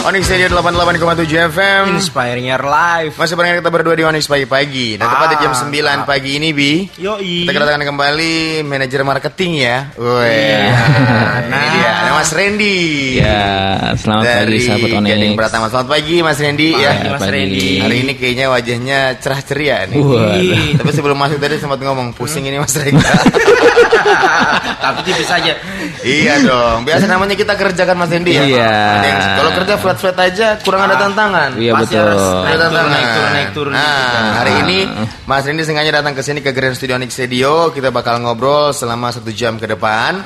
Onyx Radio 88,7 FM Inspiring Your Life. Masih bareng kita berdua di Onyx pagi-pagi Dan tepat di jam 9 pagi ini Bi Yoi. Kita kedatangan kembali manajer marketing ya Woi Nah ini dia Ada Mas Randy Ya, selamat pagi Dari sahabat Onyx. Gading Pratama Selamat pagi Mas Randy ya Pagi, Mas pagi. Randy. Hari ini kayaknya wajahnya cerah ceria nih Waduh. Tapi sebelum masuk tadi sempat ngomong Pusing ini Mas Randy Tapi tipis aja. Iya dong Biasa namanya kita kerjakan Mas Randy ya Iya. Ada yang- Kalau kerja flat-flat aja kurang ada tantangan Iya Pasti betul. harus naik Ada tantangan. naik turun, naik turun. Nah, gitu hari ini Mas Randy sengaja datang ke sini ke Grand Studio Onyx Radio. Kita bakal ngobrol selama satu jam ke depan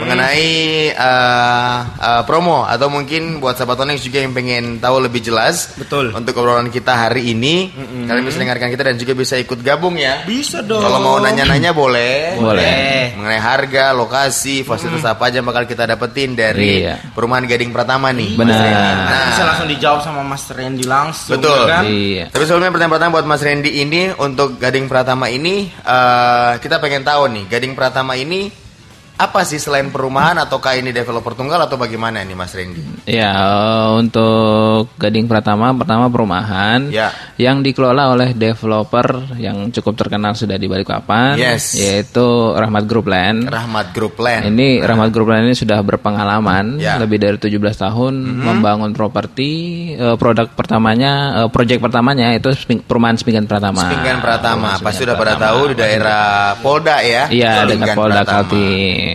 mengenai uh, uh, promo atau mungkin buat sahabat Onyx juga yang pengen tahu lebih jelas. Betul. Untuk obrolan kita hari ini, kalian bisa dengarkan kita dan juga bisa ikut gabung ya. Bisa dong. Kalau mau nanya-nanya boleh. Boleh. Mengenai harga, lokasi, fasilitas apa aja yang bakal kita dapetin dari Iya. perumahan Gading Pratama nih. Benar. Nah, bisa langsung dijawab sama Mas Randy langsung. Betul. ya kan? Iya. Tapi sebelumnya pertanyaan pertama buat Mas Randy ini untuk Gading Pratama ini eh, kita pengen tahu nih Gading Pratama ini apa sih selain perumahan ataukah ini developer tunggal atau bagaimana nih Mas Randy? Ya, eh, untuk Gading Pratama pertama perumahan Ya. yang dikelola oleh developer yang cukup terkenal sudah di Balikpapan Yes. yaitu Rahmat Group Land. Rahmat Group Land. Ini Rahmat Group Land ini sudah berpengalaman Ya. lebih dari 17 tahun membangun properti eh, produk pertamanya eh, proyek pertamanya itu Sping- perumahan Spingan Pratama. Pinggan Pratama, pasti Spingan udah pada tahu di daerah Polda ya. Iya, dekat Pinggan Polda Pratama.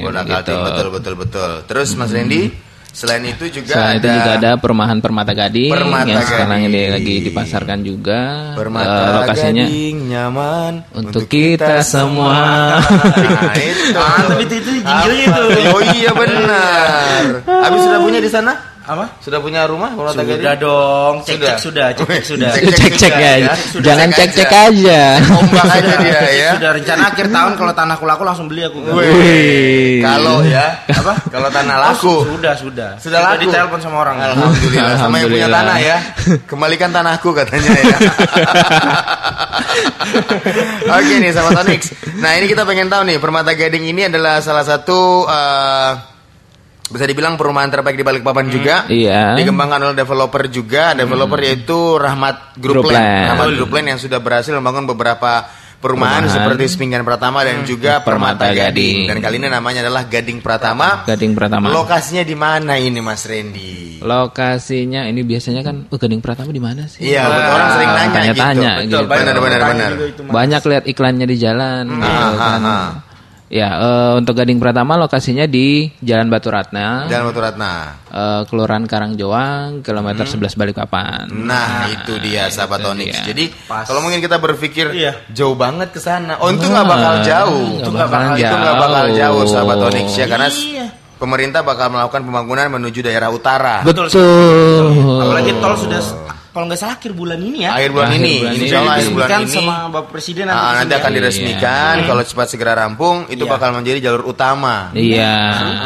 Polda Kaltim, gitu. betul betul betul. Terus Mas Randy, selain itu juga Selain ada itu juga ada perumahan Permata Gading Permata yang sekarang ini Gading. lagi dipasarkan juga. Permata Eh, lokasinya Gading nyaman untuk kita semua. Nah, itu. Mantap itu itu jinglenya itu. Oh iya benar. Habis sudah punya di sana? Apa? Sudah punya rumah Gading? Sudah dong, cek Sudah. cek sudah, cek cek sudah. Cek- cek cek ya, ya. jangan Cek cek cek aja. aja. Ombak aja dia ya. Sudah rencana akhir tahun kalau tanahku laku langsung beli aku. Wih. Kalau ya, apa? Kalau tanah Oh, laku. sudah, sudah. Sudah laku. ditelepon sama orang. Alhamdulillah. Sama yang punya tanah ya. Kembalikan tanahku katanya ya. Oke nih sama Tonix. Nah ini kita pengen tahu nih Permata Gading ini adalah salah satu eh, bisa dibilang perumahan terbaik di Balikpapan juga. Iya. Dikembangkan oleh developer juga. Developer yaitu Rahmat Group, Group Land. Land. Rahmat Group Land yang sudah berhasil membangun beberapa perumahan, Perumahan. seperti Spinggan Pratama dan juga Permata, Permata Gading. Gading. Dan kali ini namanya adalah Gading Pratama. Gading Pratama. Lokasinya di mana ini Mas Randy? Lokasinya ini biasanya kan oh, Gading Pratama di mana sih? Iya, betul orang sering nanya Tanya-tanya gitu. gitu. Benar, benar, Tanya benar. itu, Mas. Banyak lihat iklannya di jalan gitu Ah, kan. ah, ah. Ya, eh, untuk Gading Pratama lokasinya di Jalan Batu Ratna. Jalan Batu Ratna. eh, Kelurahan Karangjoang, kilometer 11 Balikpapan. Nah, itu dia sahabat itu Onyx. dia. Jadi, Pas. kalau mungkin kita berpikir Iya. jauh banget ke sana. Oh, itu nggak bakal jauh. Itu nggak bakal itu jauh. bakal jauh sahabat Onyx ya karena Iya. pemerintah bakal melakukan pembangunan menuju daerah utara. Betul. Apalagi tol sudah kalau nggak salah akhir bulan ini ya. Akhir bulan Akhir ini, bulan ini. insya Allah akhir bulan ini. sama Bapak Presiden nanti. Ah, nanti akan diresmikan kalau cepat segera rampung itu Iya. bakal menjadi jalur utama. Iya.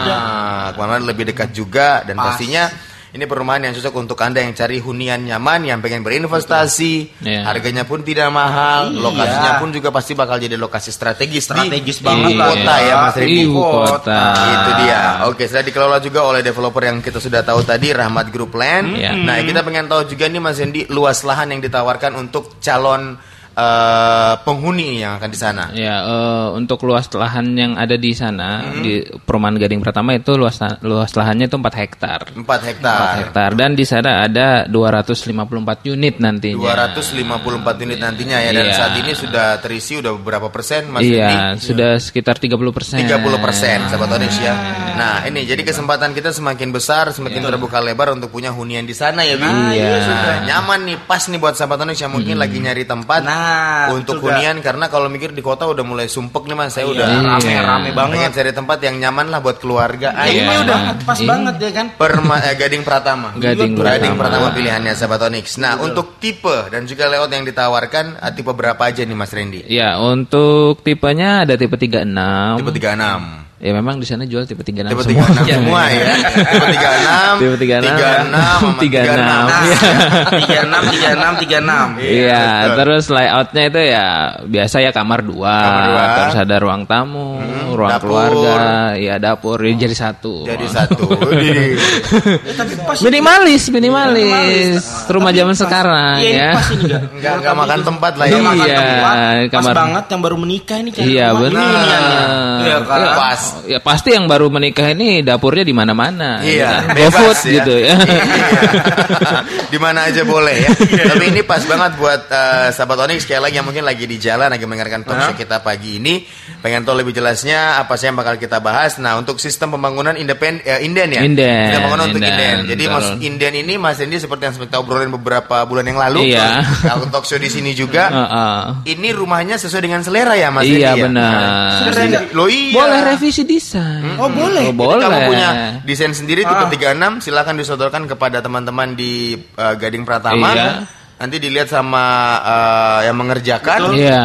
Ah, ke mana lebih dekat juga dan Pas. pastinya ini perumahan yang cocok untuk anda yang cari hunian nyaman, yang pengen berinvestasi, Iya. harganya pun tidak mahal, Iya. lokasinya pun juga pasti bakal jadi lokasi strategis, Strategis di banget lah. kota ya Mas. Ibu kota. Itu dia. Oke, sudah dikelola juga oleh developer yang kita sudah tahu tadi Rahmat Group Land. Iya. Nah, kita pengen tahu juga nih Mas Hendi luas lahan yang ditawarkan untuk calon eh, penghuni yang akan di sana. Ya, eh, untuk luas lahan yang ada di sana Hmm. di Perumahan Gading Pratama itu luas luas lahannya itu 4 hektar. 4 4 hektar. hektar dan di sana ada 254 unit nantinya. 254 unit nantinya ya dan Iya. saat ini sudah terisi udah beberapa persen Mas? Iya, sudah sekitar 30 persen. 30 persen sahabat ya. Nah ini jadi kesempatan kita semakin besar, semakin terbuka lebar untuk punya hunian di sana ya, Bi. Iya. Nah, nyaman nih, pas nih buat sahabat yang mungkin lagi nyari tempat Nah, untuk betul, hunian karena kalau mikir di kota udah mulai sumpek nih mas, saya udah Iya. rame-rame banget. pengen cari tempat yang nyaman lah buat keluarga. Ya, ini ini udah udah pas Iya. banget ya kan. Perma, eh, Gading Pratama. Gading Gading Pratama. Pratama pilihannya sahabat Onyx. Nah untuk tipe dan juga layout yang ditawarkan, ah, tipe berapa aja nih Mas Randy? Ya, untuk tipenya ada tipe 36. Tipe 36. Ya memang di sana jual tipe 36 Tipe semua. 36 semua ya. Tipe 36, Tipe 36, 36, 36. Nah, Iya. tiga enam, tiga enam, tiga enam. Iya, betul. terus layoutnya itu ya biasa ya kamar dua, Kamar dua. Hmm, terus ada ruang tamu, ruang dapur. keluarga, ya dapur, ya jadi satu. Jadi satu. Tapi pas Minimalis, minimalis, rumah zaman sekarang Iya, ya. pas ini enggak. Enggak enggak makan tempat lah ya. Iya. makan tempat, pas kamar- banget yang baru menikah ini cari Iya benar. Iya kan? Ya, Pas. Ya pasti yang baru menikah ini dapurnya di mana-mana. Iya, ya kan? bebas ya. gitu ya. Iya. Di mana aja boleh ya. Tapi ini pas banget buat eh, sahabat Onyx sekali lagi yang mungkin lagi di jalan lagi mendengarkan talk show kita pagi ini. Pengen tahu lebih jelasnya apa sih yang bakal kita bahas. Nah, untuk sistem pembangunan independen eh, inden ya. Inden, Sistem pembangunan untuk inden, inden. Jadi betul. Mas Inden ini Mas Dendi seperti yang sempat kita obrolin beberapa bulan yang lalu. Iya. Kalau talk show di sini juga. Heeh. Ini rumahnya sesuai dengan selera ya Mas Iya, ya? benar. Keren. Loh iya. Boleh revisi desain. Oh, boleh. Oh, Jadi boleh. kamu punya desain sendiri tipe Ah. 36 silakan disodorkan kepada teman-teman di uh, Gading Pratama. Iya. Nanti dilihat sama uh, yang mengerjakan. Iya.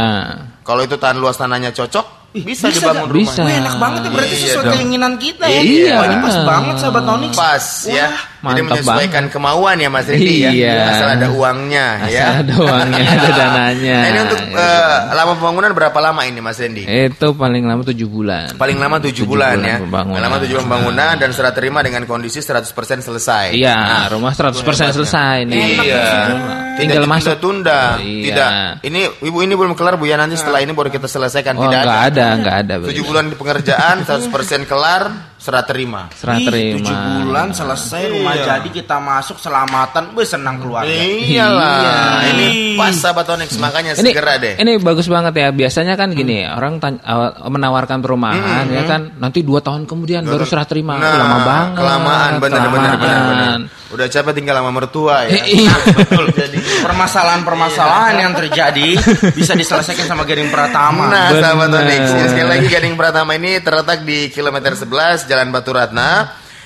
Kalau itu tahan luas tanahnya cocok, bisa, bisa dibangun nggak? rumah. Bisa. Wih, enak banget ya berarti Iya sesuai dong. keinginan kita ya. Iya, Wah, ini pas banget sahabat Onyx. Pas ya. Jadi mantap menyesuaikan kemauan ya Mas Rindi ya. Iya. Asal ada uangnya Asal ya. ada uangnya, ada dananya. Nah, ini untuk uh, lama pembangunan berapa lama ini Mas Rendi? Itu paling lama tujuh bulan. Paling lama 7 Tujuh bulan, bulan ya. pembangunan. Lama 7 bulan pembangunan dan serah terima dengan kondisi 100% selesai. Iya, rumah 100% selesai nih. Iya. Tinggal tidak masuk. tunda Iya. Tidak. Ini ibu ini belum kelar Bu ya nanti setelah ini baru kita selesaikan Oh, tidak enggak ada, enggak ada. 7 bulan di pengerjaan 100% kelar serah terima. Serah Ih, terima. tujuh bulan selesai rumah Iya. jadi kita masuk selamatan, wih senang keluarga. Iyalah. Iya. Pas sahabat Onyx makanya Ini segera deh. ini bagus banget ya. Biasanya kan gini, orang tan- awal- menawarkan perumahan ya kan, nanti dua tahun kemudian baru serah terima. Nah, lama banget. Kelamaan benar benar benar benar. Udah capek tinggal sama mertua ya. Iya. Betul. Jadi permasalahan-permasalahan yang terjadi bisa diselesaikan sama Gading Pratama. Nah, Bener. sahabat Onyx, ya, sekali lagi Gading Pratama ini terletak di kilometer 11 Jalan Batu Ratna.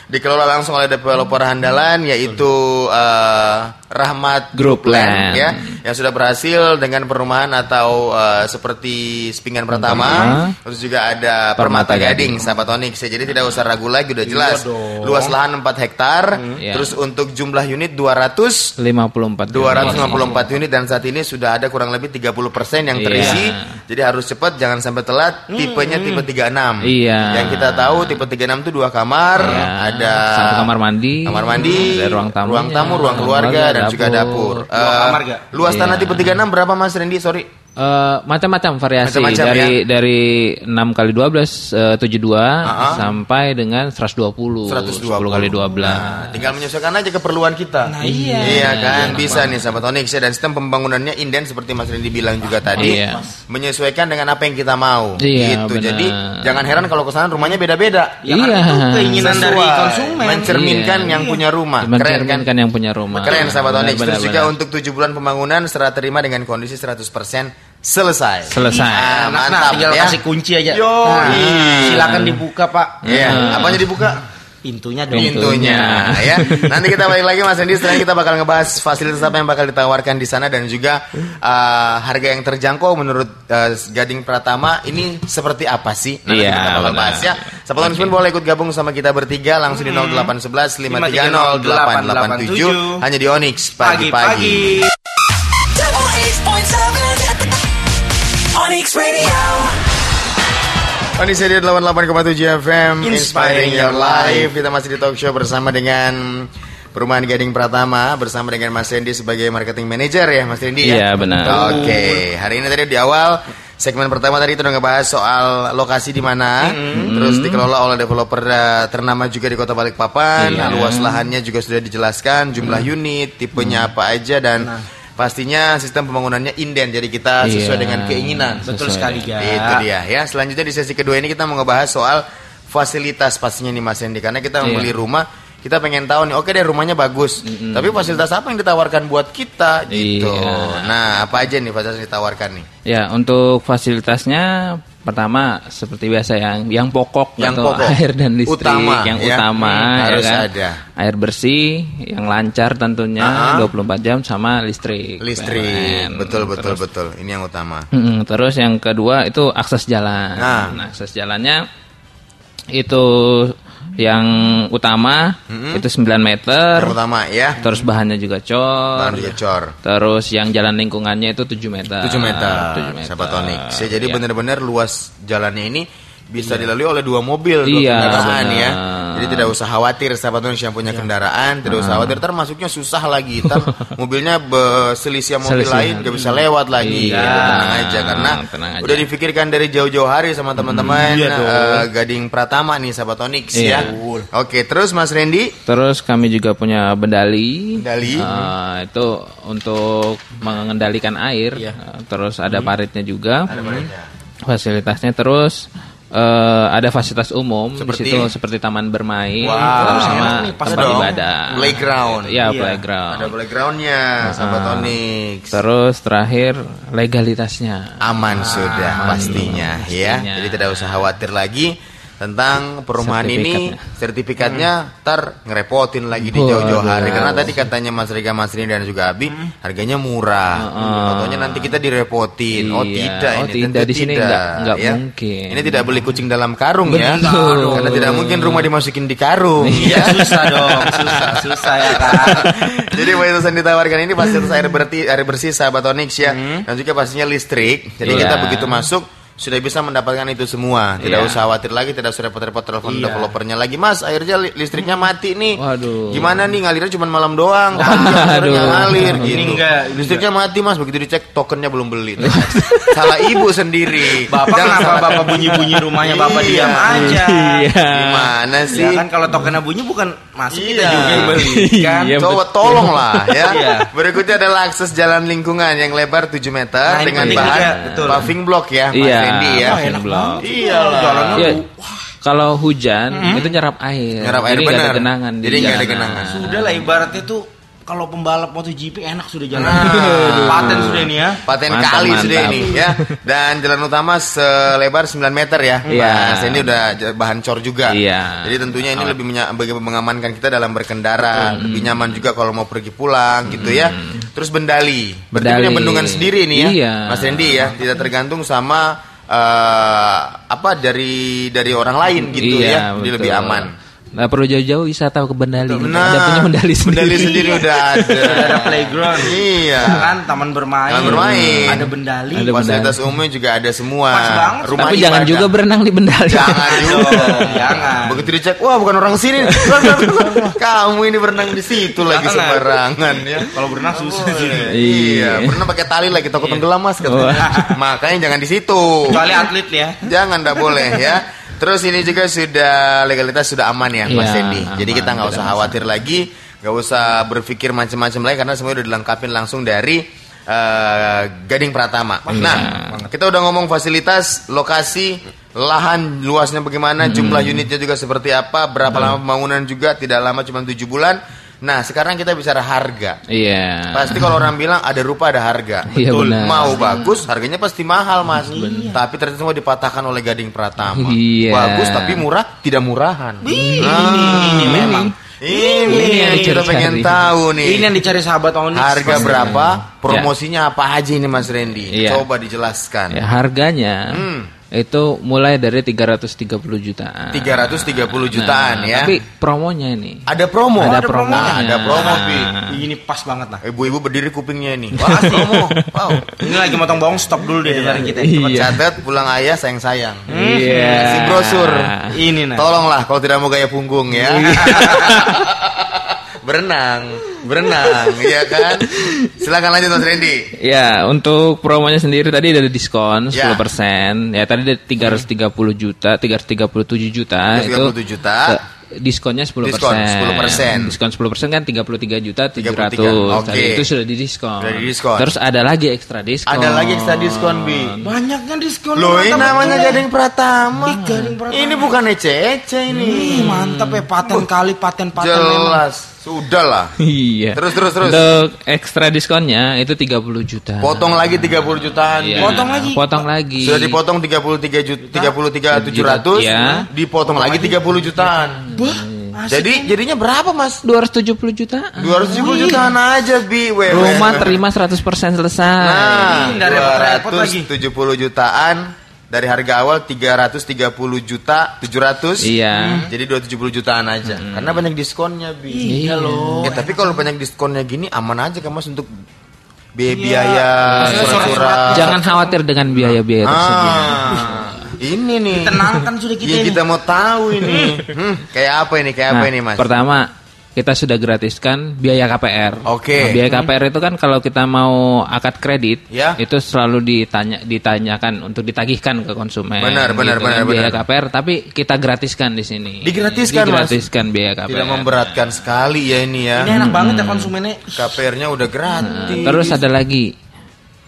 Dikelola langsung oleh developer handalan yaitu eh, Rahmat Group Land. ya yang sudah berhasil dengan perumahan atau eh, seperti Sepinggan Pratama, Pratama. terus juga ada Permata Permata Gading, Gading. sahabat Onyx ya. Jadi tidak usah ragu lagi udah jelas. dong. Luas lahan 4 hektar, Iya. terus untuk jumlah unit 200 54 254 unit dan saat ini sudah ada kurang lebih 30% yang Iya. terisi. Jadi harus cepat jangan sampai telat. Tipenya tipe 36. Iya. Yang kita tahu tipe 36 itu dua kamar, Iya. ada satu kamar mandi, kamar mandi, ada ruang tamu, ruang tamu, ruang keluarga dan juga dapur. Dua Eh, kamar gak? Luas tanah Iya. tipe 36 berapa Mas Randy? Sorry. Eh, macam-macam variasi Macam-macam, dari ya. dari 6 kali 12 eh, 72 Ah. sampai dengan 120 120. 10 kali 12. Nah, tinggal menyesuaikan aja keperluan kita. Nah, iya. Iya kan, bisa nih sahabat Onyx ya dan sistem pembangunannya inden seperti Mas Randy bilang juga tadi, Iya. menyesuaikan dengan apa yang kita mau. Iya, gitu. benar. Jadi jangan heran kalau ke sana rumahnya beda-beda. Ya kan Iya. itu keinginan dari Sesuai, konsumen. mencerminkan Iya. yang punya rumah. Keren kan? Mencerminkan yang punya rumah. Keren sahabat Onyx. Terus juga untuk 7 bulan pembangunan serah terima dengan kondisi 100% selesai. Selesai. Ah, Nah, mantap tinggal ya. kasih kunci aja. Yo, Nah, iya. silakan dibuka, Pak. Iya, Hmm. apanya dibuka? Pintunya dong. Pintunya ya. Nanti kita balik lagi Mas Andi setelah kita bakal ngebahas fasilitas apa yang bakal ditawarkan di sana dan juga uh, harga yang terjangkau menurut uh, Gading Pratama ini seperti apa sih? Nanti Iya, kita bakal benar. bahas ya. Sahabat Onyx pun boleh ikut gabung sama kita bertiga langsung di 0811 530 887 hanya di Onyx. Pagi-pagi. Onyx Radio. Onyx Radio 88,7 FM Inspiring Inspiring Your Life Kita masih di talk show bersama dengan Perumahan Gading Pratama Bersama dengan Mas Randy sebagai marketing manager ya Mas Randy ya Iya, benar. Oke Hari ini tadi di awal Segmen pertama tadi itu udah ngebahas soal lokasi di mana, terus dikelola oleh developer eh, ternama juga di Kota Balikpapan. Iya. Luas lahannya juga sudah dijelaskan, jumlah unit, tipenya apa aja dan pastinya sistem pembangunannya inden. Jadi kita sesuai Iya. dengan keinginan. Betul Sesuai. sekali, Ga. Itu dia ya. Selanjutnya di sesi kedua ini kita mau ngebahas soal fasilitas pastinya nih Mas Hendy karena kita membeli Iya. rumah kita pengen tahu nih, oke deh rumahnya bagus, tapi fasilitas apa yang ditawarkan buat kita gitu. Iya. Nah, apa aja nih fasilitas yang ditawarkan nih? Ya, untuk fasilitasnya pertama seperti biasa yang yang pokok Yang atau pokok. air dan listrik Utama, yang ya. utama Hmm, ya harus kan? ada. Air bersih yang lancar tentunya Aha. 24 jam sama listrik. Listrik, betul betul Terus, betul. Ini yang utama. Mm-mm, terus yang kedua itu akses jalan. Nah. Nah, akses jalannya Itu yang utama itu 9 meter. Yang utama ya. Terus bahannya juga cor. Bahan juga cor. Terus yang jalan lingkungannya itu 7 meter. 7 meter, 7 meter. sahabat Onyx. Ya, jadi Iya. benar-benar luas jalannya ini bisa dilalui oleh dua mobil, dua Iya, kendaraan ya. Jadi tidak usah khawatir sahabat Onyx yang punya kendaraan, tidak usah khawatir termasuknya susah lagi. Ntar mobilnya berselisih sama mobil Selisih. lain gak bisa lewat lagi. Iya. Gitu, tenang aja karena Tenang aja. udah difikirkan dari jauh-jauh hari sama teman-teman Iya dong. eh, Gading Pratama nih sahabat Onyx ya. Iya. Oke, terus Mas Randy Terus kami juga punya bendali. Bendali. Eh, itu untuk mengendalikan air. Iya. Terus ada paritnya juga. Fasilitasnya terus eh, ada fasilitas umum Seperti? di situ seperti taman bermain Wow. terus sama tempat dong. ibadah. Playground. Iya, Iya. playground. ada playgroundnya sahabat Onyx. Terus terakhir legalitasnya. aman sudah pastinya, ya. pastinya. Jadi tidak usah khawatir lagi tentang perumahan ini sertifikatnya ntar ngerepotin lagi di jauh-jauh hari karena tadi katanya Mas Rika Mas Rini dan juga Abi harganya murah. Contohnya nanti kita direpotin. Oh Iya. tidak Oh, ini tidak. tentu Di sini tidak, nggak- nggak ya. mungkin. Ini tidak beli kucing dalam karung ya. Betul. Karena tidak mungkin rumah dimasukin di karung Iya ya. susah dong, susah, susah ya kan. Jadi fasilitas yang ditawarkan ini fasilitas air bersih, air bersih sahabat Onyx ya, dan juga pastinya listrik. Jadi Iya. kita begitu masuk sudah bisa mendapatkan itu semua. Tidak Iya. usah khawatir lagi, tidak usah repot-repot telepon Iya. developernya lagi. Mas, airnya li- listriknya mati nih. Waduh. Gimana nih ngalirnya cuma malam doang? Waduh. Nggak ngalir Ini gitu. enggak, listriknya mati Mas, begitu dicek tokennya belum beli. Salah ibu sendiri. Bapak Jangan kenapa salah- bapak bunyi-bunyi rumahnya bapak Iya. diam aja. Iya. Gimana sih? Ya kan kalau tokennya bunyi bukan masuk kita Iya. juga yang beli kan. Iya, Coba betul. tolong lah ya. Iya. Berikutnya adalah akses jalan lingkungan yang lebar 7 meter Nah, dengan bahan juga, paving block ya, Iya. Randy ya. Wah, enak banget. Iya lah. Jalannya bu- Kalau hujan itu nyerap air. Nyerap air Jadi ada genangan. di Jadi nggak ada genangan. Sudah lah ibaratnya tuh kalau pembalap MotoGP enak sudah jalan. Nah. Paten sudah ini ya. Paten Mantap, kali mantap. sudah ini ya. Dan jalan utama selebar 9 meter ya. Iya. Mas ini udah j- bahan cor juga. Iya. Jadi tentunya ini lebih menya- bagi mengamankan kita dalam berkendara, lebih nyaman juga kalau mau pergi pulang gitu ya. Terus bendali. Berarti Bendali. punya bendungan sendiri nih ya. Iya. Mas Randy ya, tidak tergantung sama eh, apa dari dari orang lain gitu ya. Jadi lebih aman. Nggak perlu jauh-jauh wisata ke Bendali. Nah, Ada punya Bendali sendiri. Bendali sendiri udah ada. Ada playground. Iya. Kan taman bermain. Taman bermain. Ada bendali. Ada Fasilitas umumnya juga ada semua. Pas banget. Rumah Tapi jangan ibadah. juga berenang di Bendali. Jangan juga. Jangan. Begitu dicek, wah bukan orang sini. Kamu ini berenang di situ lagi Jangan. sembarangan ya. Kalau berenang susah sih. Iya, pernah pakai tali lagi takut tenggelam mas katanya. Makanya jangan di situ. Kecuali atlet ya. Jangan, nggak boleh ya. Terus ini juga sudah legalitas sudah aman ya, Mas Iya, Dendi. Jadi kita nggak usah khawatir lagi, nggak usah berpikir macam-macam lagi karena semua udah dilengkapi langsung dari eh, Gading Pratama. Nah, kita udah ngomong fasilitas, lokasi, lahan luasnya bagaimana, jumlah unitnya juga seperti apa, berapa lama pembangunan juga, tidak lama cuma tujuh bulan. Nah, sekarang kita bicara harga. Iya. Pasti kalau orang bilang ada rupa ada harga. Iya, benar. Mau bagus, harganya pasti mahal mas. Tapi ternyata semua dipatahkan oleh Gading Pratama. Iya. Bagus tapi murah, tidak murahan. Ini, Ah. ini memang. Ini, Ini yang kita dicari-cari. pengen tahu nih. Ini yang dicari sahabat Onyx. Harga Pasti. berapa? Promosinya apa aja ini Mas Randy? Iya. Coba dijelaskan. Ya, harganya Hmm. Itu mulai dari 330 jutaan. 330 jutaan Nah, ya. Tapi promonya ini. Ada promo. Ada promo. promonya. Ada promo, Pi. Ini pas banget lah. Ibu-ibu berdiri kupingnya ini. Wah, promo. Wow. Ini lagi motong bawang stop dulu deh dengerin kita. Iya. Catat pulang ayah sayang-sayang. Iya. Si brosur. Ini nah. Tolonglah kalau tidak mau gaya punggung ya. berenang, berenang, iya kan? Silakan lanjut Mas Randy. Ya, untuk promonya sendiri tadi ada diskon 10%. Ya. Ya, tadi ada 330 juta, 337 juta 337 itu juta. eh, diskonnya 10%. Diskon 10%. Diskon 10% kan 33 juta 700. 33, oke. Tadi itu sudah didiskon. Sudah didiskon. Terus ada lagi ekstra diskon. Ada lagi ekstra diskon, Bi. Banyaknya diskon. Loh, ini namanya. Gading Pratama. Ih, Gading Pratama. Ini bukan ece-ece ini. Ih, mantap ya paten kali paten paten memang. Sudah lah. Iya. Terus, terus, terus. Untuk ekstra diskonnya itu 30 juta. Potong lagi 30 jutaan. Iya. Potong lagi. Potong lagi. Sudah dipotong 33 juta, 33 700. Iya. Dipotong lagi 30 jutaan. Jadi jadinya berapa, Mas? 270 juta. 270 jutaan aja, Bi. Weh, weh. Rumah terima 100% selesai. Nah, Ini nggak repot-repot lagi. 270 jutaan dari harga awal 330 juta 700 Iya. jadi 270 jutaan aja. Karena banyak diskonnya bi. Iya loh. ya tapi kalau banyak diskonnya gini aman aja kan mas untuk biaya-biaya Maksudnya surat-surat. Jangan khawatir dengan biaya-biaya tersebut. ah ini nih. Tenangkan sudah kita Iya, ini. kita mau tahu ini. Hmm, kayak apa ini? Kayak apa Nah, ini mas? Pertama, kita sudah gratiskan biaya KPR. Oke. Nah, biaya KPR itu kan kalau kita mau akad kredit, Ya. itu selalu ditanya ditanyakan untuk ditagihkan ke konsumen. Benar, benar, gitu benar, kan, Biaya benar. KPR, tapi kita gratiskan di sini. Digratiskan, Mas? Digratiskan biaya KPR. tidak memberatkan sekali ya ini ya Ini enak banget ya konsumennya. KPR-nya udah gratis Nah, terus ada lagi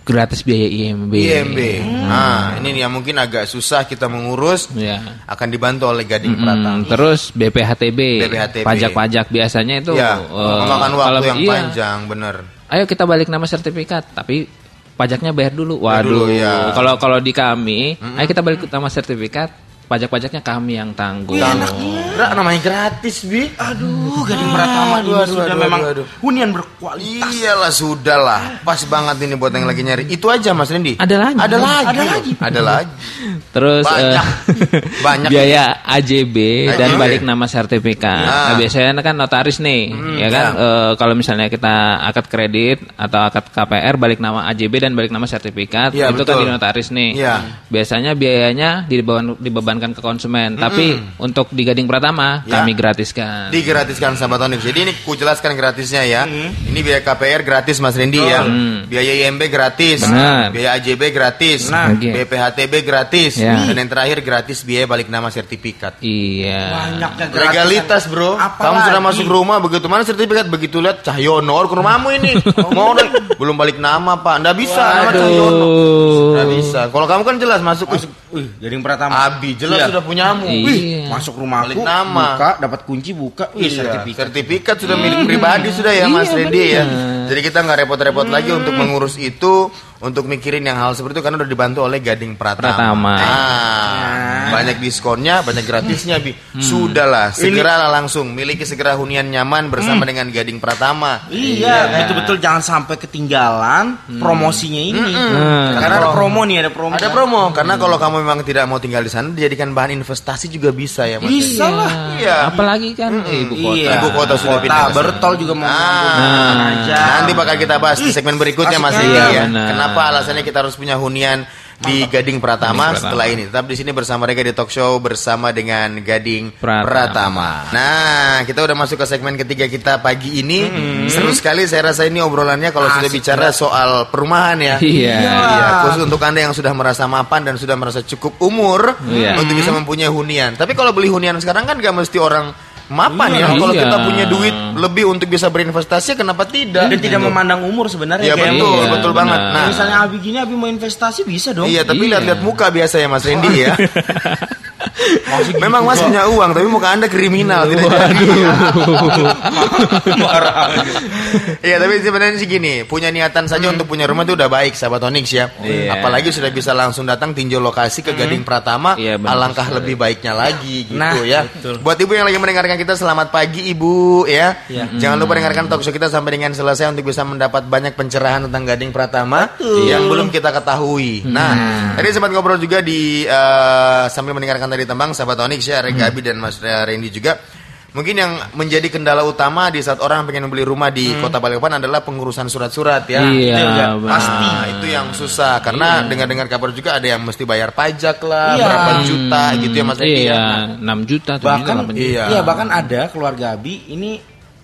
gratis biaya IMB. IMB. Nah, ini yang mungkin agak susah kita mengurus. Ya. Akan dibantu oleh Gading Mm, Pratama. terus BPHTB, BPHTB. pajak-pajak biasanya itu Ya, eh, memakan waktu kalau- yang iya. panjang, bener. Ayo kita balik nama sertifikat, tapi pajaknya bayar dulu. Bayar Waduh, dulu, ya. kalau kalau di kami, ayo kita balik nama sertifikat, pajak-pajaknya kami yang tanggung. Gra- namanya gratis, Bi. Aduh, Gading Pratama ini Aduh, aduh, sudah aduh, memang aduh, aduh. hunian berkualitas. Iyalah sudah lah, pas banget ini buat yang lagi nyari. Itu aja Mas Rendi. Ada lagi. Ada lagi. Ada lagi. Ada lagi. Terus Banyak. eh, Banyak. biaya AJB dan AJB. balik nama sertifikat. Ah. Nah, biasanya kan notaris nih, ya kan? ya. Eh, kalau misalnya kita akad kredit atau akad KPR balik nama AJB dan balik nama sertifikat, Iya, itu kan betul. di notaris nih. Iya. Biasanya biayanya dibeban, dibebankan ke konsumen, tapi untuk di Gading Pratama Ya. kami gratiskan. Digratiskan sahabat Onyx. Jadi ini ku jelaskan gratisnya ya. Ini biaya KPR gratis Mas Rendi ya. Biaya IMB gratis. Benar. Biaya AJB gratis. Nah. BPHTB gratis. Ya. Dan yang terakhir gratis biaya balik nama sertifikat. Iya. Banyaknya gratis. Legalitas bro, Apalagi? kamu sudah masuk rumah begitu mana sertifikat begitu lihat Cahyono or ke rumahmu ini mau belum balik nama pak, ndak bisa nama Cahyono, Aduh. ndak bisa. Kalau kamu kan jelas masuk, Masuk, Gading Pratama. Abi jelas Iya. sudah punyamu. Iya. Wih, Masuk rumahku, nama. buka, dapat kunci, buka, wih, Iya, sertifikat. sertifikat sudah milik pribadi sudah ya Mas Iya, Randy ya. Jadi kita nggak repot-repot lagi untuk mengurus itu, untuk mikirin yang hal seperti itu karena udah dibantu oleh Gading Pratama. Pratama. Ah, banyak diskonnya, banyak gratisnya bi. Sudahlah, segeralah langsung miliki segera hunian nyaman bersama dengan Gading Pratama. Iya, betul-betul jangan sampai ketinggalan promosinya ini. Hmm. Karena ada promo nih, ada promo. Ada promo karena kalau kamu memang tidak mau tinggal di sana dijadikan bahan investasi juga bisa ya Mas. Bisa lah. Iya. Apalagi kan eh, ibu kota. Iya, Ibu kota sudah pindah. Bertol juga mau Ah, aja. nanti bakal kita bahas di segmen berikutnya Mas Indi ya. ya. Kenapa alasannya kita harus punya hunian di Gading Pratama Gading Pratama. setelah ini. Tetap di sini bersama mereka di talk show bersama dengan Gading Pratama. Pratama. Nah, kita udah masuk ke segmen ketiga kita pagi ini. Seru sekali saya rasa ini obrolannya kalau sudah Asik bicara soal perumahan ya. Iya. Iya, khusus untuk Anda yang sudah merasa mapan dan sudah merasa cukup umur Iya. untuk bisa mempunyai hunian. Tapi kalau beli hunian sekarang kan gak mesti orang mapan Iya. ya. Kalau Iya. kita punya duit lebih untuk bisa berinvestasi, kenapa tidak? Dan tidak Gitu. memandang umur sebenarnya. Iya Kayak betul, Iya, betul benar. banget. Nah, Misalnya Abi gini, Abi mau investasi bisa dong. iya tapi Iya. lihat-lihat muka biasa ya Mas Randy ya. Masih Memang Mas gitu, punya uang, tapi muka Anda kriminal tidak jadi. Iya, tapi sebenarnya sih gini, punya niatan saja untuk punya rumah itu udah baik, sahabat Onyx ya. Iya. Apalagi sudah bisa langsung datang tinjau lokasi ke Gading Pratama, Iya, benar alangkah sekali. lebih baiknya lagi gitu Nah, ya. Buat ibu yang lagi mendengarkan kita, selamat pagi ibu ya. Iya. Jangan lupa dengarkan talk show kita sampai dengan selesai untuk bisa mendapat banyak pencerahan tentang Gading Pratama yang belum kita ketahui. Nah, tadi sempat ngobrol juga di eh, sambil mendengarkan tadi tembang sahabat Onyx ya, Regabi dan Mas Randy juga. Mungkin yang menjadi kendala utama di saat orang pengen beli rumah di Kota Balikpapan adalah pengurusan surat-surat ya. Iya, Itu ya. Pasti itu yang susah karena dengar-dengar kabar juga ada yang mesti bayar pajak lah Iya. berapa juta gitu ya Mas Randy ya. Iya, 6 juta, 7 juta, bahkan 8 juta. Iya. iya. bahkan ada keluarga Abi ini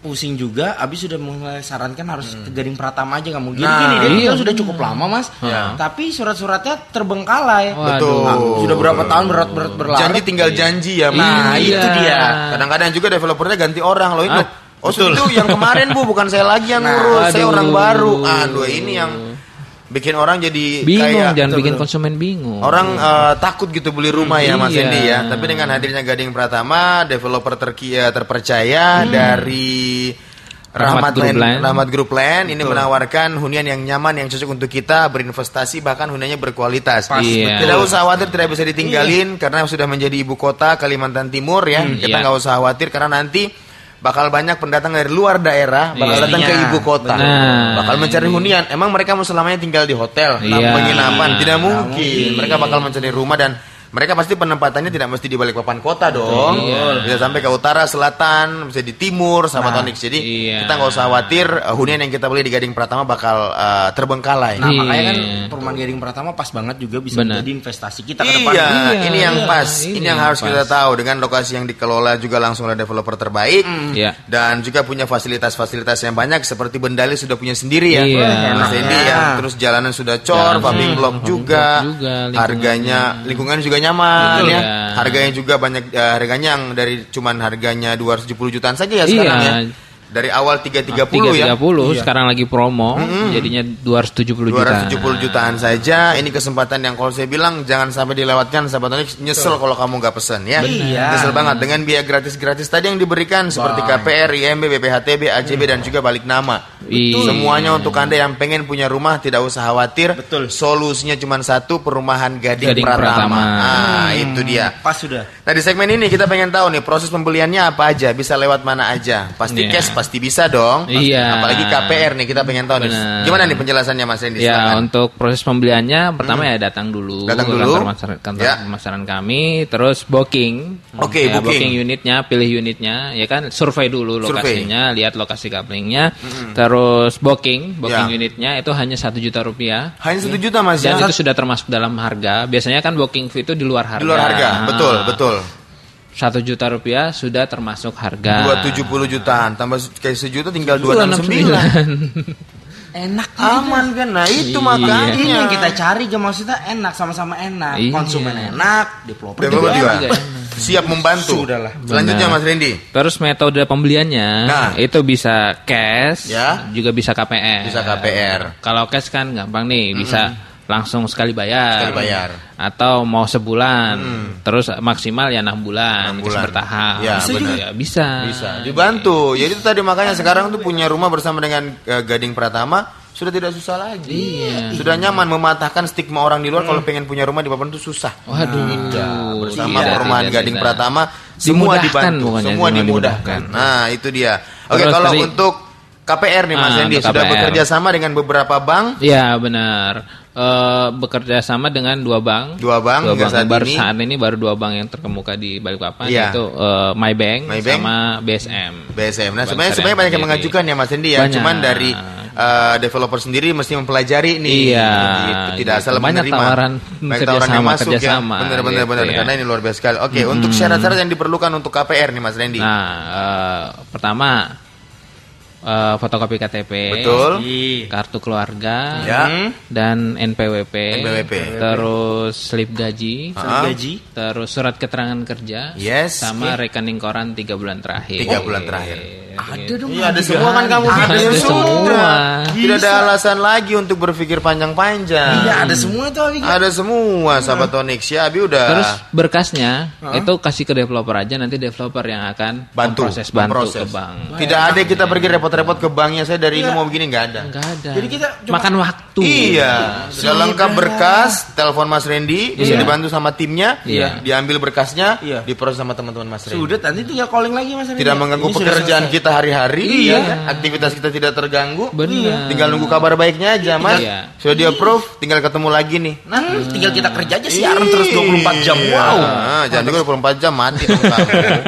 pusing juga Abi sudah mulai sarankan harus ke Gading Pratama aja kamu gini Nah, gini dia iya. sudah cukup lama mas Iya. tapi surat-suratnya terbengkalai Betul. Nah, sudah berapa tahun berat berat berlarut Janji tinggal janji ya. Nah, Mas. itu dia. Kadang-kadang juga developernya ganti orang loh itu. Ah, Oh itu yang kemarin bu bukan saya lagi yang Nah, ngurus, saya aduh. orang baru. Aduh ini yang bikin orang jadi Bingung, kayak jangan bikin betul. konsumen bingung. Orang eh, takut gitu beli rumah ya Mas Iya. Endi ya. Tapi dengan hadirnya Gading Pratama, developer terkia terpercaya dari Rahmat, Rahmat Group Land- Land. Rahmat Group Land ini menawarkan hunian yang nyaman yang cocok untuk kita berinvestasi bahkan huniannya berkualitas. Pasti. Iya. Tidak usah khawatir tidak bisa ditinggalin karena sudah menjadi ibu kota Kalimantan Timur ya. Hmm, kita iya. nggak usah khawatir karena nanti bakal banyak pendatang dari luar daerah bakal Iya. datang ke Pastinya. ibu kota. Bakal mencari hunian. Emang mereka mau selamanya tinggal di hotel, Iya. penginapan? Tidak mungkin. mungkin. Mereka bakal mencari rumah dan mereka pasti penempatannya tidak mesti di balik papan kota dong. Iya. Bisa sampai ke utara, selatan, bisa di timur, sahabat Onyx. Jadi Iya. kita nggak usah khawatir uh, hunian yang kita beli di Gading Pratama bakal uh, terbengkalai. Nah, Iya. makanya kan perumahan Gading Pratama pas banget juga bisa Benar. menjadi investasi kita ke depan. Iya, Iya, ini yang iya, pas. ini Ini, yang yang harus pas. kita tahu dengan lokasi yang dikelola juga langsung oleh developer terbaik. Iya. Dan juga punya fasilitas-fasilitas yang banyak seperti Bendali sudah punya sendiri ya. Iya. Mas Dendi Iya. ya. Terus jalanan sudah cor, Jalan sudah, block juga. juga, lingkungannya. harganya lingkungan juga nyaman Betul. ya. Iya. Harganya juga banyak eh, harganya yang dari cuman harganya 270 jutaan saja ya sekarang Iya. ya. Dari awal 330 ya. 330 sekarang lagi promo jadinya 270 juta. 270 jutaan saja. Ini kesempatan yang kalau saya bilang jangan sampai dilewatkan sahabat Onyx. Nyesel kalau kamu nggak pesen ya. Iya. Nyesel banget dengan biaya gratis-gratis tadi yang diberikan seperti KPR, IMB, BPHTB, AJB dan juga balik nama. Iya. Semuanya untuk Anda yang pengen punya rumah tidak usah khawatir. Betul. Solusinya cuma satu, perumahan Gading, Gading Pratama. Pratama. Ah, itu dia. Pas sudah. Nah di segmen ini kita pengen tahu nih proses pembeliannya apa aja, bisa lewat mana aja. Pasti Iya. cash pasti bisa dong. Iya. Apalagi KPR nih kita pengen tahu nih. Gimana nih penjelasannya Mas Randy? Ya Silakan. untuk proses pembeliannya pertama ya datang dulu Datang ke dulu. kantor pemasaran, kantor Ya. pemasaran kami, terus booking. Oke, Ya, booking. unitnya, pilih unitnya, ya kan survei dulu lokasinya, lihat lokasi couplingnya, terus booking, booking Ya. unitnya itu hanya satu juta rupiah. Hanya satu juta Mas Dan ya? itu sudah termasuk dalam harga. Biasanya kan booking fee itu di luar harga. Di luar harga, betul, betul. Satu juta rupiah sudah termasuk harga. 270 jutaan tambah kayak sejuta tinggal 269. Enak Aman kan? Nah, itu Iya. makanya. Ini yang kita cari gak maksudnya enak sama-sama enak. Iya. Konsumen enak, developer Developer juga juga. enak. Siap membantu. Sudahlah. Selanjutnya Benar. Mas Randy. Terus metode pembeliannya Nah. itu bisa cash, Ya. juga bisa KPR. Bisa KPR. Kalau cash kan gampang nih, bisa langsung sekali bayar. Sekali bayar. Atau mau sebulan, terus maksimal ya enam bulan, Enam cash bulan. bertahap. Ya, bisa benar. juga. Bisa. Bisa dibantu. Jadi itu tadi makanya sekarang tuh punya rumah bersama dengan eh, Gading Pratama sudah tidak susah lagi. Iya. Sudah nyaman mematahkan stigma orang di luar kalau pengen punya rumah di Papan itu susah. Waduh. bersama Tidak, perumahan tidak, Gading tidak. Pratama semua dibantu, semua dimudahkan. dimudahkan. Nah, itu dia. Oke, Terus kalau untuk KPR nih Mas Ah, Hendy untuk sudah bekerja sama dengan beberapa bank. Ya benar. Eh, bekerja sama dengan dua bank. Dua bank Dua bank. saat baru ini. saat ini baru dua bank yang terkemuka di Balikpapan Iya. yaitu eh, MyBank, MyBank. sama BSM. BSM. Nah, Bank sebenarnya sebenarnya banyak yang mengajukan ya Mas Hendy ya. Banyak. Cuman dari eh, developer sendiri mesti mempelajari nih. Iya, Gitu. Tidak gitu. asal Banyak menerima. tawaran Banyak tawaran yang masuk ya. Benar benar gitu benar. ya. Karena ini luar biasa sekali. Oke, untuk syarat-syarat yang diperlukan untuk KPR nih Mas Randy. Nah, eh, pertama eh, fotokopi KTP, Betul. kartu keluarga, Ya. dan NPWP, NPWP. terus slip gaji, Ah. gaji. terus surat keterangan kerja, Yes. sama rekening koran tiga bulan terakhir. Tiga bulan terakhir. Ada dong. Iya ada semua kan kamu Ada bikin semua. sudah. Tidak ada alasan lagi untuk berpikir panjang-panjang. Iya, ada semua itu Abi. Ada semua sahabat Onyx ya Abi udah Terus berkasnya itu kasih ke developer aja nanti developer yang akan bantu proses bantu memproses. ke bank. Tidak ada kita pergi repot-repot ke banknya saya dari ini mau begini nggak ada. Enggak ada. Jadi kita cuma- makan waktu. Iya, sudah lengkap berkas, telepon Mas Randy, bisa Iya. dibantu sama timnya, Iya. diambil berkasnya, Iya. diproses sama teman-teman Mas Randy. Sudah nanti tinggal calling lagi Mas Randy. Tidak mengganggu pekerjaan selesai. Kita hari-hari, Iya. ya kan? aktivitas kita tidak terganggu. Benar. Tinggal nunggu kabar baiknya aja, Mas. Iya. Sudah di approve, tinggal ketemu lagi nih. Nah, tinggal kita kerja aja siaran terus 24 jam. Iya. Wow. Ah, jangan juga 24 jam mati dong.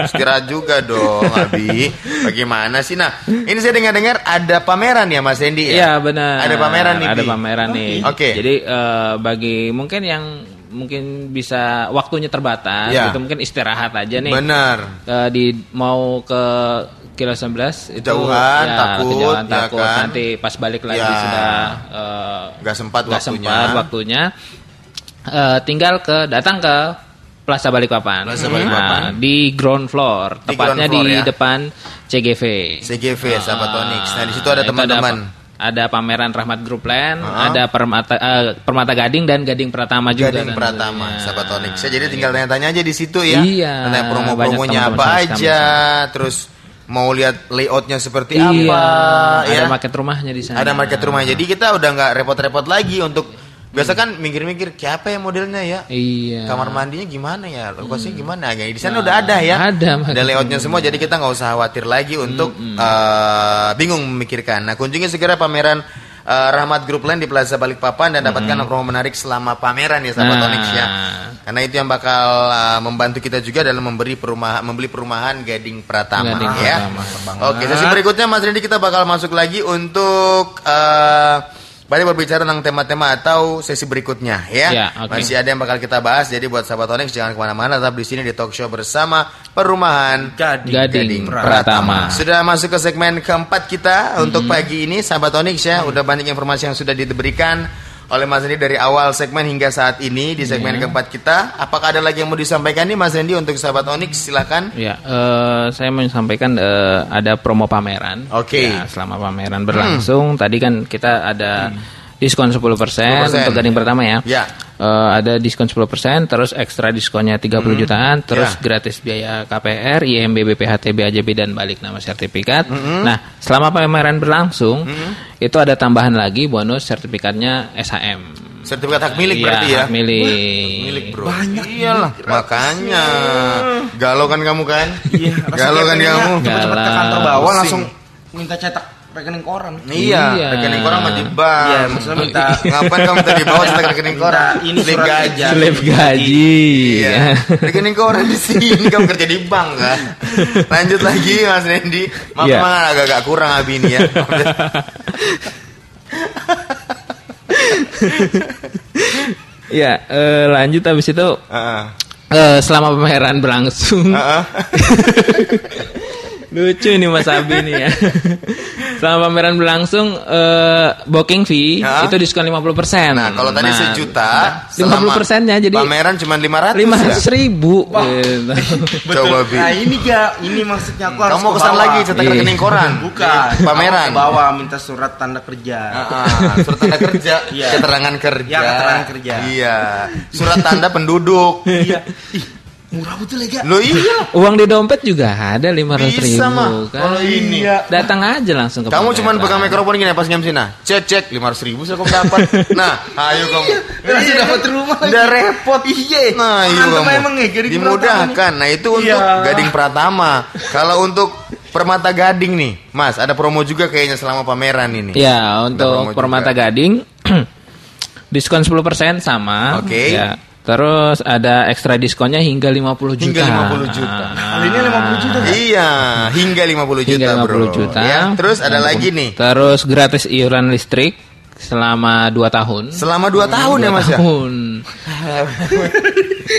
Istirahat juga dong, Abi. Bagaimana sih? Nah, ini saya dengar-dengar ada pameran ya, Mas Hendy ya? Iya benar. Ada pameran nih, Ada pameran nih. Oke. Jadi eh, bagi mungkin yang mungkin bisa waktunya terbatas, Iya. itu mungkin istirahat aja nih. Benar. Eh, di mau ke kilo 11 itu Kejauhan, ya, takut, kejauhan, ya takut. kan? nanti pas balik lagi Ya. sudah eh, Nggak sempat nggak waktunya. sempat waktunya. Eh, tinggal ke datang ke Plaza Balikpapan. Plaza Balikpapan. Nah, di ground floor, Di tepatnya ground floor, di ya. depan CGV. CGV sahabat Onyx. Nah, di situ ada Itu teman-teman. Ada pameran Rahmat Group Land, Ah. ada Permata eh, Permata Gading dan Gading Pratama juga. Gading tentunya. Pratama, sahabat Onyx. Ya, jadi tinggal tanya-tanya aja di situ ya. Iya, Tanya promo-promonya apa teman-teman kami aja, terus mau lihat layoutnya seperti Iya, apa, ada ya. market rumahnya di sana. Ada market rumah. Jadi kita udah nggak repot-repot lagi untuk Biasa kan mikir-mikir kayak apa ya modelnya ya? Iya. Kamar mandinya gimana ya? Lokasinya gimana? Ya, di sana udah ada ya. ada, Ada layoutnya semua, jadi kita nggak usah khawatir lagi untuk eh, bingung memikirkan. Nah, kunjungi segera pameran eh, Rahmat Group Land di Plaza Balikpapan dan dapatkan promo menarik selama pameran ya, sahabat Nah. Onyx ya. Karena itu yang bakal eh, membantu kita juga dalam memberi perumahan, membeli perumahan Gading Pratama Gading ya. Pratama. Oke, sesi berikutnya Mas Randy kita bakal masuk lagi untuk eh banyak berbicara tentang tema-tema atau sesi berikutnya ya. Ya, oke. Masih ada yang bakal kita bahas. Jadi buat sahabat Onyx jangan ke mana-mana, tetap di sini di talk show bersama Perumahan Gading. Gading Pratama. Pratama. Sudah masuk ke segmen keempat kita untuk pagi ini, sahabat Onyx ya. Udah banyak informasi yang sudah diberikan oleh Mas Randy dari awal segmen hingga saat ini di segmen keempat kita. Apakah ada lagi yang mau disampaikan nih Mas Randy untuk sahabat Onyx? Silakan. Ya, eh, saya mau sampaikan eh, ada promo pameran. Oke. Ya, selama pameran berlangsung, tadi kan kita ada diskon 10%, 10%, untuk gading pertama ya. Ya. Eh, ada diskon 10%, terus ekstra diskonnya 30 jutaan, terus Ya. gratis biaya KPR, IMB, BPHT, BAJB dan balik nama sertifikat. Nah, selama pameran berlangsung, itu ada tambahan lagi bonus sertifikatnya SHM. Sertifikat hak milik Iya, berarti ya. hak milik. Milik bro. Banyak iyalah. Makanya galau kan kamu kan? Iya, galau kan kamu? Cepet-cepet ke kantor bawah langsung minta cetak rekening koran. Iya, Iya. rekening koran mah di bank. Iya, maksudnya minta Ngapain kamu tadi bawa cetak rekening Minta koran? ini Slip surat gaji. Slip gaji. Iya. rekening koran di sini kamu kerja di bank kan. Lanjut lagi Mas Randy. Maaf Iya. memang agak-agak kurang abi ini ya. Ya, eh, lanjut habis itu Heeh. eh, selama pameran berlangsung. Heeh. Lucu nih Mas Abi nih ya. Selama pameran berlangsung eh, booking fee Ya. itu diskon 50%. Nah, kalau tadi Nah, sejuta, 50%-nya jadi pameran cuma 500. 500 ribu. Gitu. Coba bi. Nah ini ga, ini maksudnya aku harus Kamu ke kesan bawah. lagi cetak Iya. rekening koran. Bukan. Pameran. Bawah minta surat tanda kerja. Ah, surat tanda kerja, Iya. keterangan kerja. Ya, keterangan kerja. Iya. Surat tanda penduduk. Iya. Murah betul ya? Lo iya. Uang di dompet juga ada 500 Bisa, ribu mah. kan. Kalau ini. Datang aja langsung ke Kamu cuma pegang mikrofon gini pas nyam sini. Cek cek 500 ribu saya kamu dapat. Nah, ayo kamu. Langsung dapat rumah lagi. Udah repot. Iya. Nah, iya Mantap kamu. emang ya, Dimudahkan. Nah, itu untuk Iya. Gading Pratama. Kalau untuk Permata Gading nih, Mas, ada promo juga kayaknya selama pameran ini. Ya, untuk juga. Permata Gading diskon 10% sama. Oke. Ya. Terus ada ekstra diskonnya hingga 50 juta. Hingga 50 juta. Kali ini 50 juta. Ga? Iya, hingga 50 juta, Hingga 50 Bro. juta. Ya, terus ada lagi nih. Terus gratis iuran listrik selama 2 tahun. Selama 2 tahun ya, Mas ya? Tahun.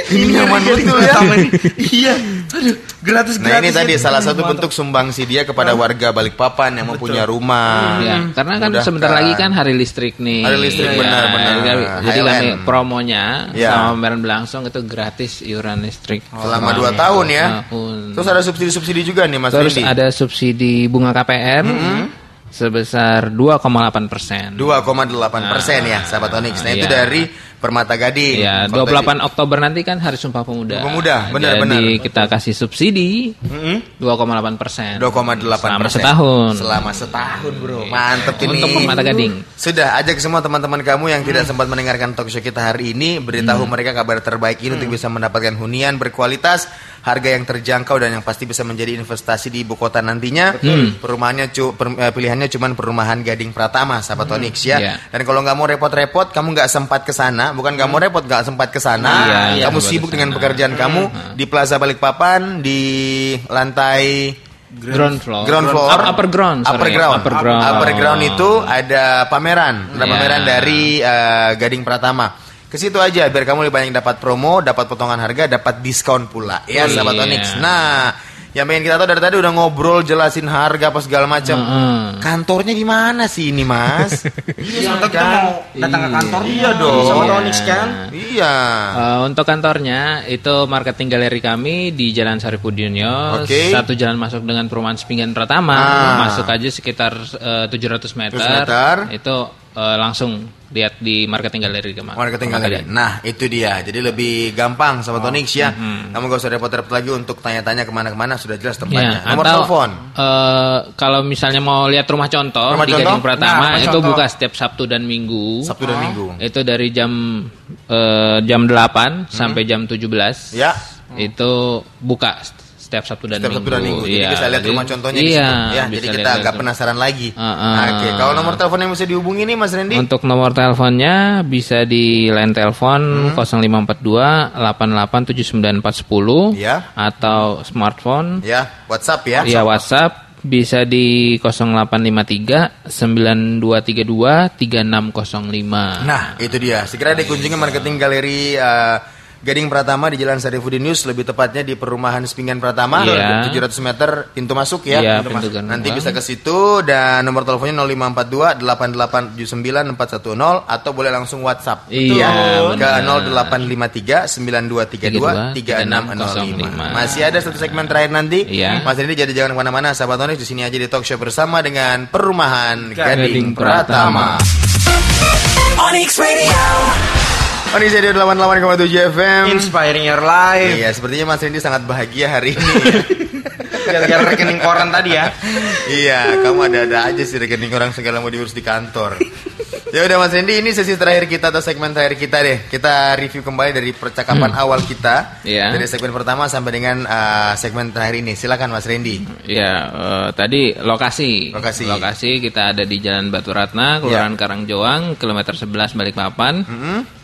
Ini nyaman betul ya. Iya. Aduh, gratis Nah ini gratis tadi ya. salah satu bentuk sumbangsi dia kepada warga Balikpapan yang mempunyai rumah. Ya, karena kan Mudahkan. sebentar lagi kan hari listrik nih. Hari listrik, Ya, benar-benar. Jadi, jadi HLN. kami promonya Ya. selama pameran berlangsung itu gratis iuran listrik. Selama 2 tahun ya. tahun. Terus ada subsidi-subsidi juga nih Mas Terus Randy. ada subsidi bunga KPR sebesar 2,8 persen. 2,8 persen ya sahabat Onyx. Nah itu Iya. dari Permata Gading. Ya, Kalau 28 Oktober nanti kan Hari Sumpah Pemuda. Pemuda, benar, Jadi benar. kita kasih subsidi 2,8 persen. 2,8 Selama setahun. Selama setahun bro. Mantep ini. Untuk Permata Gading. Sudah ajak semua teman-teman kamu yang tidak sempat mendengarkan talk show kita hari ini beritahu Hmm. mereka kabar terbaik ini untuk bisa mendapatkan hunian berkualitas, harga yang terjangkau dan yang pasti bisa menjadi investasi di ibu kota nantinya. Perumahannya cu- per- eh, pilihannya cuma perumahan Gading Pratama, sahabat Onyx ya. Iya. Dan kalau nggak mau repot-repot, kamu nggak sempat ke sana, bukan mau repot, nggak sempat ke sana. Iya, iya, kamu sibuk dengan sana. pekerjaan kamu di Plaza Balikpapan di lantai Ground floor. ground floor Up- upper ground. sorry. upper ground Upper ground. Upper ground itu ada pameran ada Ya. pameran dari eh, Gading Pratama ke situ aja biar kamu lebih banyak dapat promo dapat potongan harga dapat diskon pula ya Oh, sahabat iya. Onyx nah yang pengen kita tahu dari tadi udah ngobrol jelasin harga apa segala macam Heeh. kantornya di mana sih ini mas Iya, soalnya kita mau datang ke kantor. Iya dong. Sama Iya. Kan. iya Eh, untuk kantornya itu marketing galeri kami di Jalan Saripudinyo, Oke. satu jalan masuk dengan perumahan Sepinggan Pratama, Ah. masuk aja sekitar eh, 700 meter. 700 meter. Itu eh, langsung lihat di marketing galeri Kemang. Marketing galeri. Nah, itu dia. Jadi lebih gampang sama Tonix ya. Kamu gak usah repot-repot lagi untuk tanya-tanya ke mana-kemana. Sudah jelas tempatnya. Ya, Nomor atau, telepon. eh, kalau misalnya mau lihat rumah contoh Rumah di? Gading Pratama Nah, itu contoh. buka setiap Sabtu dan Minggu. Sabtu dan Minggu. Itu dari jam eh, jam 8 sampai jam 17. Ya. Itu buka setiap Sabtu dan Setiap Minggu. Sabtu dan Minggu. Jadi Iya, bisa lihat jadi- rumah contohnya di iya, situ. Ya, jadi lihat kita agak langsung. penasaran lagi. Ah, ah. Oke, kalau nomor telepon yang bisa dihubungi nih Mas Randy? Untuk nomor teleponnya bisa di line telepon Hmm. 0542 887940 Ya. atau smartphone Ya, WhatsApp ya. ya WhatsApp bisa di 0853 9232 3605. Nah, itu dia. Segera dikunjungi marketing galeri eh, Gading Pratama di Jalan Sarifudin News, lebih tepatnya di perumahan Sepinggan Pratama, Iya. 700 meter pintu masuk ya. Iya, Pintu pintu masuk. gerbang. Nanti bisa ke situ dan nomor teleponnya 0542 8879 410 atau boleh langsung WhatsApp. Iya, ke benar. 0853 9232 3605. Masih ada satu segmen terakhir nanti. Iya. Mas Randy jadi jangan ke mana-mana, sahabat Onyx di sini aja di talk show bersama dengan perumahan Gading, Gading Pratama. Pratama. Onyx Radio. Radio 88,7 FM. Inspiring your life. Iya, sepertinya Mas Randy sangat bahagia hari ini. Gara-gara rekening koran tadi ya. iya, kamu ada-ada aja sih rekening orang segala mau diurus di kantor. Ya udah Mas Randy, ini sesi terakhir kita atau segmen terakhir kita deh. Kita review kembali dari percakapan awal kita. Iya. Dari segmen pertama sampai dengan uh, segmen terakhir ini. Silakan Mas Randy. Ya, eh, tadi lokasi. Lokasi. Lokasi kita ada di Jalan Batu Ratna, Kelurahan Karangjoang, kilometer 11 Balikpapan. Mm-hmm.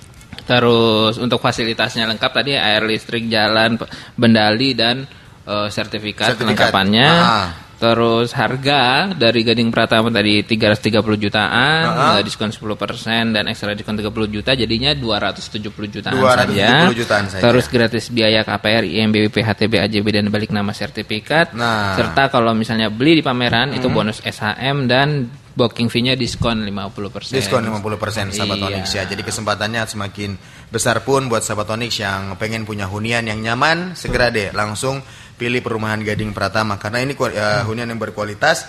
Terus untuk fasilitasnya lengkap tadi air listrik, jalan, bendali dan eh, sertifikat, Sertifikat. kelengkapannya. Ah. Terus harga dari Gading Pratama tadi 330 jutaan, Ah. eh, diskon 10% dan ekstra diskon 30 juta jadinya 270 jutaan 270 saja. jutaan saja. Terus gratis biaya KPR, IMB, PHTB, AJB dan balik nama sertifikat. Nah. Serta kalau misalnya beli di pameran itu bonus SHM dan booking fee-nya diskon 50%. Diskon 50% sahabat Iya. Onyx ya. Jadi kesempatannya semakin besar pun buat sahabat Onyx yang pengen punya hunian yang nyaman, segera deh langsung pilih perumahan Gading Pratama karena ini eh, hunian yang berkualitas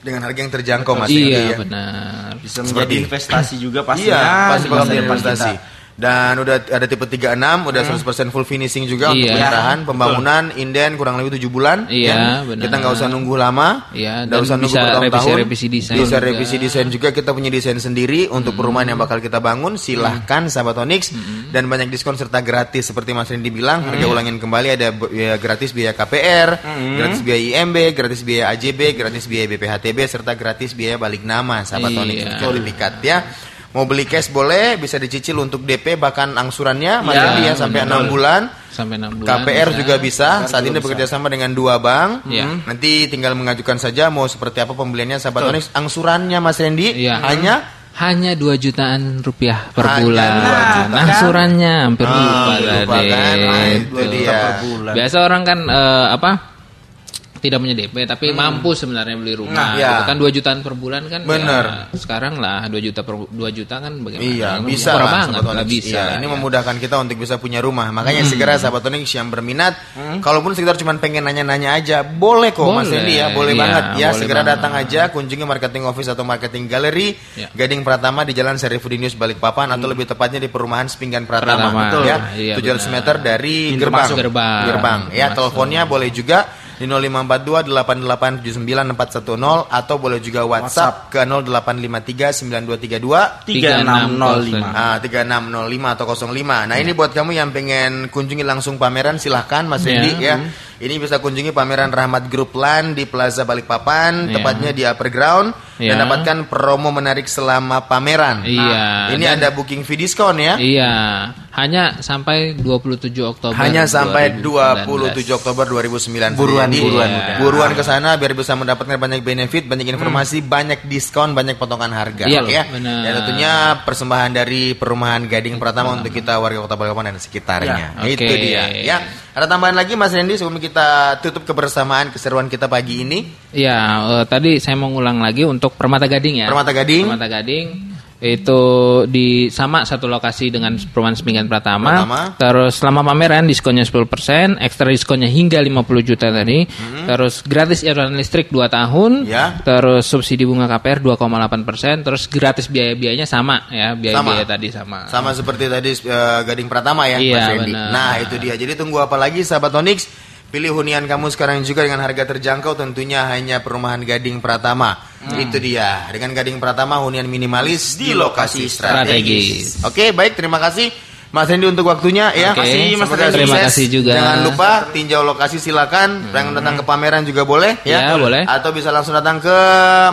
dengan harga yang terjangkau Mas Randy, Iya, ya. benar. Bisa Seperti- menjadi investasi juga pasti. Iya, pasti bakal investasi. kita. Dan udah ada tipe 36, udah 100% full finishing juga untuk Iya. penyerahan, pembangunan, inden kurang lebih 7 bulan. Iya, ya. benar. Kita nggak usah nunggu lama. Iya, nggak dan usah nunggu bisa bertahun-tahun. revisi-revisi desain Bisa juga. revisi desain juga. Kita punya desain sendiri untuk perumahan yang bakal kita bangun. Silahkan sahabat Onyx dan banyak diskon serta gratis seperti Mas Randy bilang. Harga ulangin kembali ada b- ya, gratis biaya KPR, gratis biaya IMB, gratis biaya AJB, gratis biaya BPHTB serta gratis biaya balik nama sahabat Iya. Onyx untuk sertifikat ya. Mau beli cash boleh, bisa dicicil untuk DP bahkan angsurannya Mas Iya, Randy ya sampai benar. enam bulan. Sampai 6 bulan. KPR bisa. juga bisa. Saat ini bekerja sama dengan dua bank. Iya. Nanti tinggal mengajukan saja mau seperti apa pembeliannya sahabat Onyx. Angsurannya Mas Randy Iya. hanya Hanya 2 jutaan rupiah per Hanya bulan. 2 juta. Angsurannya hampir Ah, lupa tadi. kan? Nah, itu Itu. dia. per bulan. Biasa orang kan eh, apa? Tidak punya DP tapi mampu sebenarnya beli Nah, rumah. iya. Itu kan 2 jutaan per bulan kan. Bener. ya, sekarang lah 2 juta per 2 juta kan bagaimana? Iya, Kan bisa lah, banget lah bisa. Iya, lah, ini ya. memudahkan kita untuk bisa punya rumah. Makanya segera sahabat Onyx yang berminat, kalaupun sekitar cuma pengen nanya-nanya aja, boleh kok Mas Boleh, Randy ya, boleh iya, banget ya. boleh Segera banget. datang aja, kunjungi marketing office atau marketing gallery Iya. Gading Pratama di Jalan Sarifudin News Balikpapan atau lebih tepatnya di perumahan Sepinggan Pratama, Pratama, betul ya. iya, 700 benar. meter dari Pintu gerbang. masuk. Gerbang. Gerbang. Ya, teleponnya boleh juga di 0542 8879 atau boleh juga WhatsApp, ke 0853 9232 3605. Ah, 3605 atau 05. Nah, ini buat kamu yang pengen kunjungi langsung pameran silahkan Mas Iya. Randy ya. Ini bisa kunjungi pameran Rahmat Group Land di Plaza Balikpapan, Iya. tepatnya di Upper Ground dan Iya. dapatkan promo menarik selama pameran. Iya, Ini dan- ada booking fee diskon ya. Iya, hanya sampai 27 Oktober. Hanya sampai 2019. 27 Oktober 2009. Buruan, Jadi, buruan iya. buruan ke sana biar bisa mendapatkan banyak benefit, banyak informasi, banyak diskon, banyak potongan harga Iya, ya. Dan tentunya persembahan dari perumahan Gading Pratama untuk kita warga Kota Balikpapan dan sekitarnya. Ya, Itu oke. dia. Ya. Ada tambahan lagi Mas Randy sebelum kita tutup kebersamaan keseruan kita pagi ini? Iya, eh, tadi saya mau ngulang lagi untuk Permata Gading ya. Permata Gading. Permata Gading itu di sama satu lokasi dengan perumahan Seminggan Pratama. Pratama. Terus selama pameran diskonnya 10%, ekstra diskonnya hingga 50 juta tadi. Terus gratis iuran listrik 2 tahun. Ya. Terus subsidi bunga KPR 2,8%, terus gratis biaya-biayanya sama ya, biaya-biaya Sama. tadi sama. Sama seperti tadi eh, Gading Pratama ya, Iya, Mas Randy. Nah, itu dia. Jadi tunggu apa lagi sahabat Onyx? Pilih hunian kamu sekarang juga dengan harga terjangkau tentunya hanya perumahan Gading Pratama. Hmm. Itu dia. Dengan Gading Pratama hunian minimalis di lokasi strategis. Strategis. Oke, baik terima kasih Mas Randy untuk waktunya ya. Oke, Mas. Terima sukses. kasih juga. Hmm. Jangan lupa tinjau lokasi silakan. Yang datang ke pameran juga boleh ya. Ya, boleh. Atau bisa langsung datang ke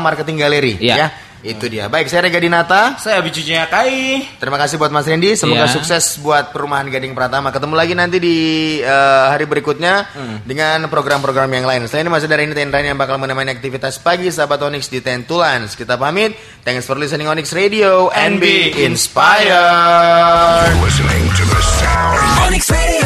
marketing galeri Ya. ya. Itu dia. Baik, saya Rega Dinata. Saya Bicunya Kai. Terima kasih buat Mas Randy. Semoga Iya. sukses buat perumahan Gading Pratama. Ketemu lagi nanti di eh, hari berikutnya dengan program-program yang lain. Selain ini masih dari ini Tendrain yang bakal menemani aktivitas pagi sahabat Onyx di Tentulans. Kita pamit. Thanks for listening Onyx Radio and be inspired. listening to the